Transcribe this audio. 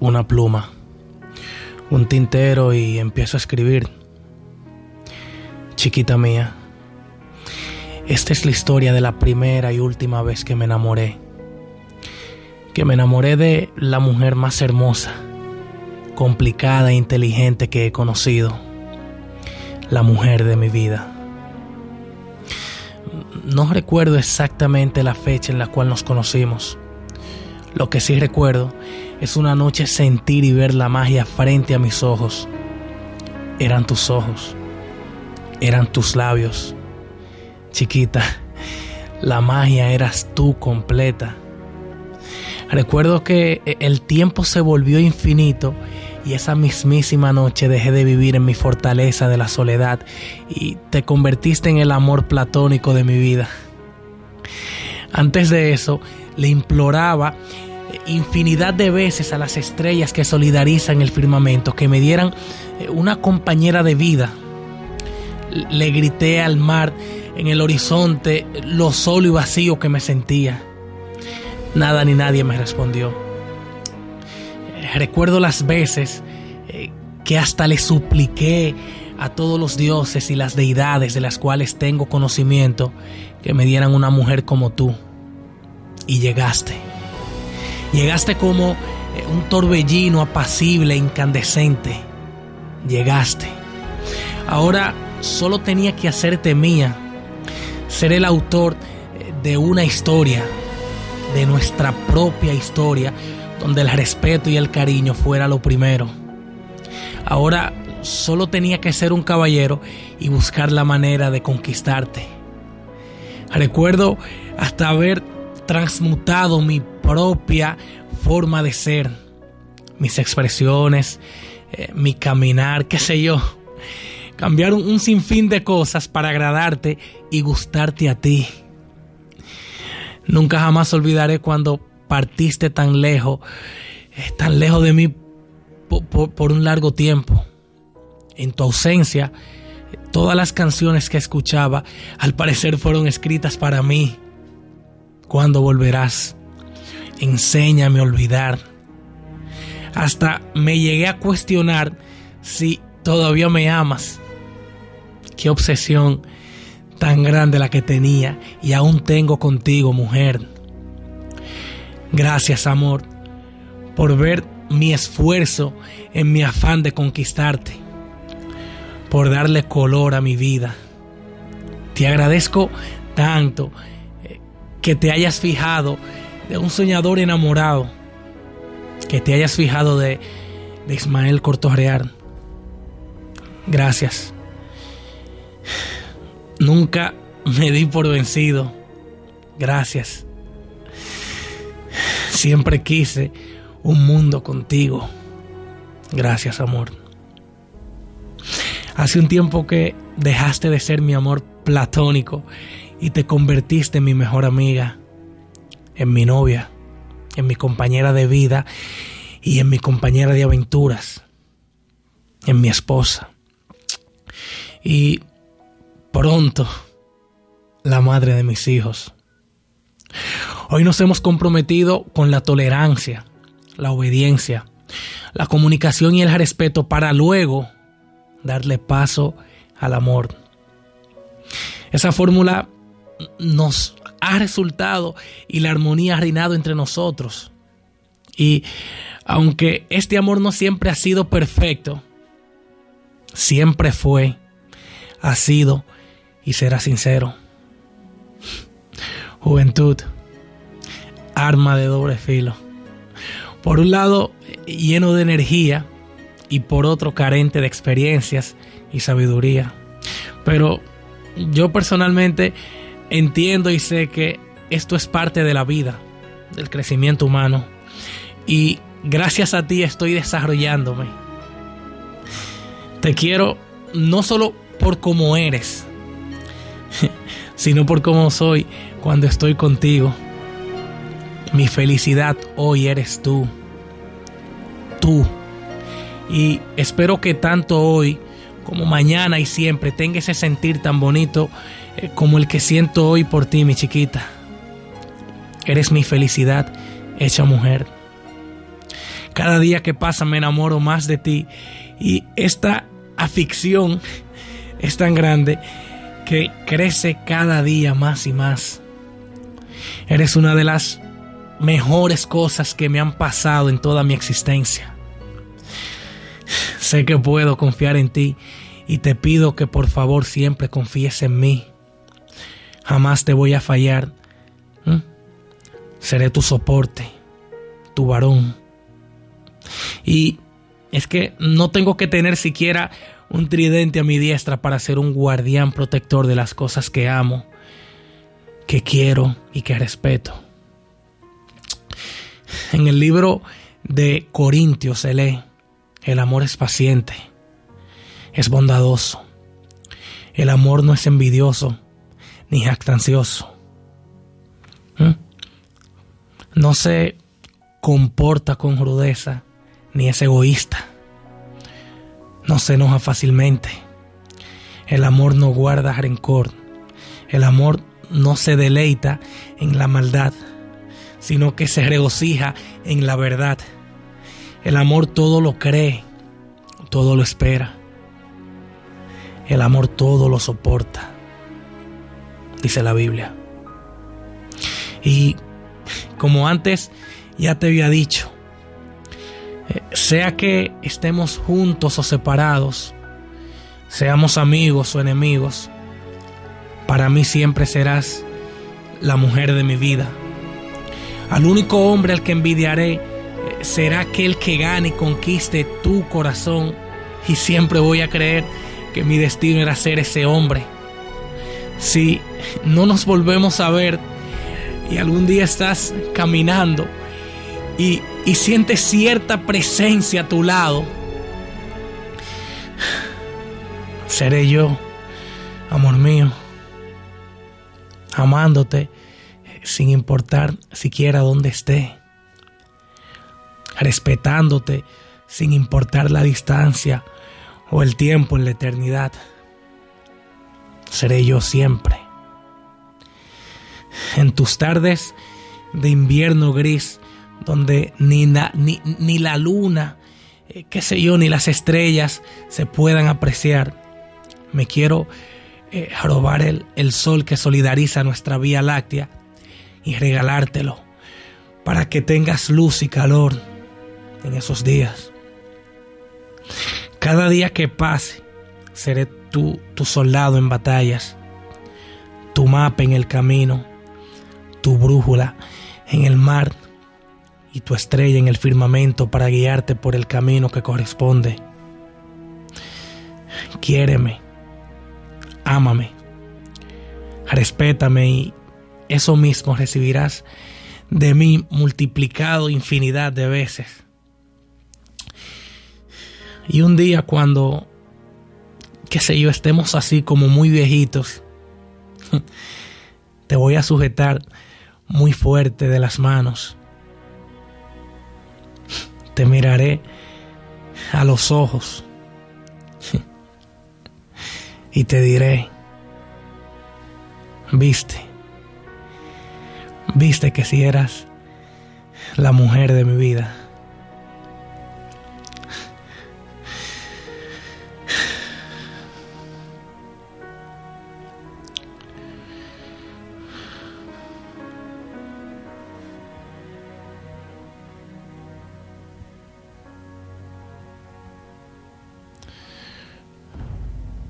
una pluma, un tintero y empiezo a escribir. Chiquita mía, esta es la historia de la primera y última vez que me enamoré. Que me enamoré de la mujer más hermosa, complicada e inteligente que he conocido. La mujer de mi vida. No recuerdo exactamente la fecha en la cual nos conocimos. Lo que sí recuerdo es una noche sentir y ver la magia frente a mis ojos. Eran tus ojos, eran tus labios. Chiquita, la magia eras tú completa. Recuerdo que el tiempo se volvió infinito y esa mismísima noche dejé de vivir en mi fortaleza de la soledad y te convertiste en el amor platónico de mi vida. Antes de eso, le imploraba infinidad de veces a las estrellas que solidarizan el firmamento que me dieran eh, una compañera de vida. Le grité al mar en el horizonte lo solo y vacío que me sentía. Nada ni nadie me respondió. Eh, recuerdo las veces eh, que hasta le supliqué a todos los dioses y las deidades de las cuales tengo conocimiento que me dieran una mujer como tú. Y llegaste. Llegaste como eh, un torbellino apacible, incandescente. Llegaste. Ahora solo tenía que hacerte mía, ser el autor eh, de una historia, de nuestra propia historia, donde el respeto y el cariño fuera lo primero. Ahora solo tenía que ser un caballero y buscar la manera de conquistarte. Recuerdo hasta haber transmutado mi propia forma de ser, mis expresiones, eh, mi caminar, qué sé yo. Cambiaron un sinfín de cosas para agradarte y gustarte a ti. Nunca jamás olvidaré cuando partiste tan lejos, eh, tan lejos de mí por un largo tiempo. En tu ausencia, todas las canciones que escuchaba al parecer fueron escritas para mí. ¿Cuándo volverás? Enséñame a olvidar. Hasta me llegué a cuestionar si todavía me amas. Qué obsesión tan grande la que tenía y aún tengo contigo, mujer. Gracias, amor, por ver mi esfuerzo en mi afán de conquistarte, por darle color a mi vida. Te agradezco tanto que te hayas fijado de un soñador enamorado, que te hayas fijado de, de Ismael Cortorreal. Gracias. Nunca me di por vencido. Gracias. Siempre quise un mundo contigo. Gracias, amor. Hace un tiempo que dejaste de ser mi amor platónico y te convertiste en mi mejor amiga, en mi novia, en mi compañera de vida y en mi compañera de aventuras, en mi esposa. Y pronto, la madre de mis hijos. Hoy nos hemos comprometido con la tolerancia, la obediencia, la comunicación y el respeto para luego darle paso al amor. Esa fórmula nos ha resultado y la armonía ha reinado entre nosotros. Y aunque este amor no siempre ha sido perfecto, siempre fue, ha sido y será sincero. Juventud, arma de doble filo. Por un lado, lleno de energía y por otro, carente de experiencias y sabiduría. Pero yo personalmente entiendo y sé que esto es parte de la vida, del crecimiento humano. Y gracias a ti estoy desarrollándome. Te quiero no solo por cómo eres, sino por cómo soy cuando estoy contigo. Mi felicidad hoy eres tú. Tú. Y espero que tanto hoy como mañana y siempre tenga ese sentir tan bonito eh, como el que siento hoy por ti, mi chiquita. Eres mi felicidad hecha mujer. Cada día que pasa me enamoro más de ti. Y esta afición es tan grande que crece cada día más y más. Eres una de las mejores cosas que me han pasado en toda mi existencia. Sé que puedo confiar en ti y te pido que por favor siempre confíes en mí. Jamás te voy a fallar. Seré tu soporte, tu varón. Y es que no tengo que tener siquiera un tridente a mi diestra para ser un guardián protector de las cosas que amo, que quiero y que respeto. En el libro de Corintios se lee, el amor es paciente, es bondadoso, el amor no es envidioso ni jactancioso. ¿Mm? No se comporta con rudeza ni es egoísta no se enoja fácilmente. El amor no guarda rencor. El amor no se deleita en la maldad, sino que se regocija en la verdad. El amor todo lo cree, todo lo espera. El amor todo lo soporta, dice la Biblia. Y como antes ya te había dicho, sea que estemos juntos o separados, seamos amigos o enemigos, para mí siempre serás la mujer de mi vida. Al único hombre al que envidiaré eh, será aquel que gane y conquiste tu corazón y siempre voy a creer que mi destino era ser ese hombre. Si no nos volvemos a ver y algún día estás caminando y, y sientes cierta presencia a tu lado, seré yo, amor mío, amándote sin importar siquiera dónde esté, respetándote sin importar la distancia o el tiempo en la eternidad. Seré yo siempre. En tus tardes de invierno gris, donde ni, ni, la luna, eh, qué sé yo, ni las estrellas se puedan apreciar. Me quiero eh, robar el, el sol que solidariza nuestra Vía Láctea y regalártelo para que tengas luz y calor en esos días. Cada día que pase, seré tu, tu soldado en batallas, tu mapa en el camino, tu brújula en el mar y tu estrella en el firmamento para guiarte por el camino que corresponde. Quiéreme, ámame, respétame y eso mismo recibirás de mí multiplicado infinidad de veces. Y un día cuando, qué sé yo, estemos así como muy viejitos, te voy a sujetar muy fuerte de las manos te miraré a los ojos y te diré, viste, viste que si eras la mujer de mi vida.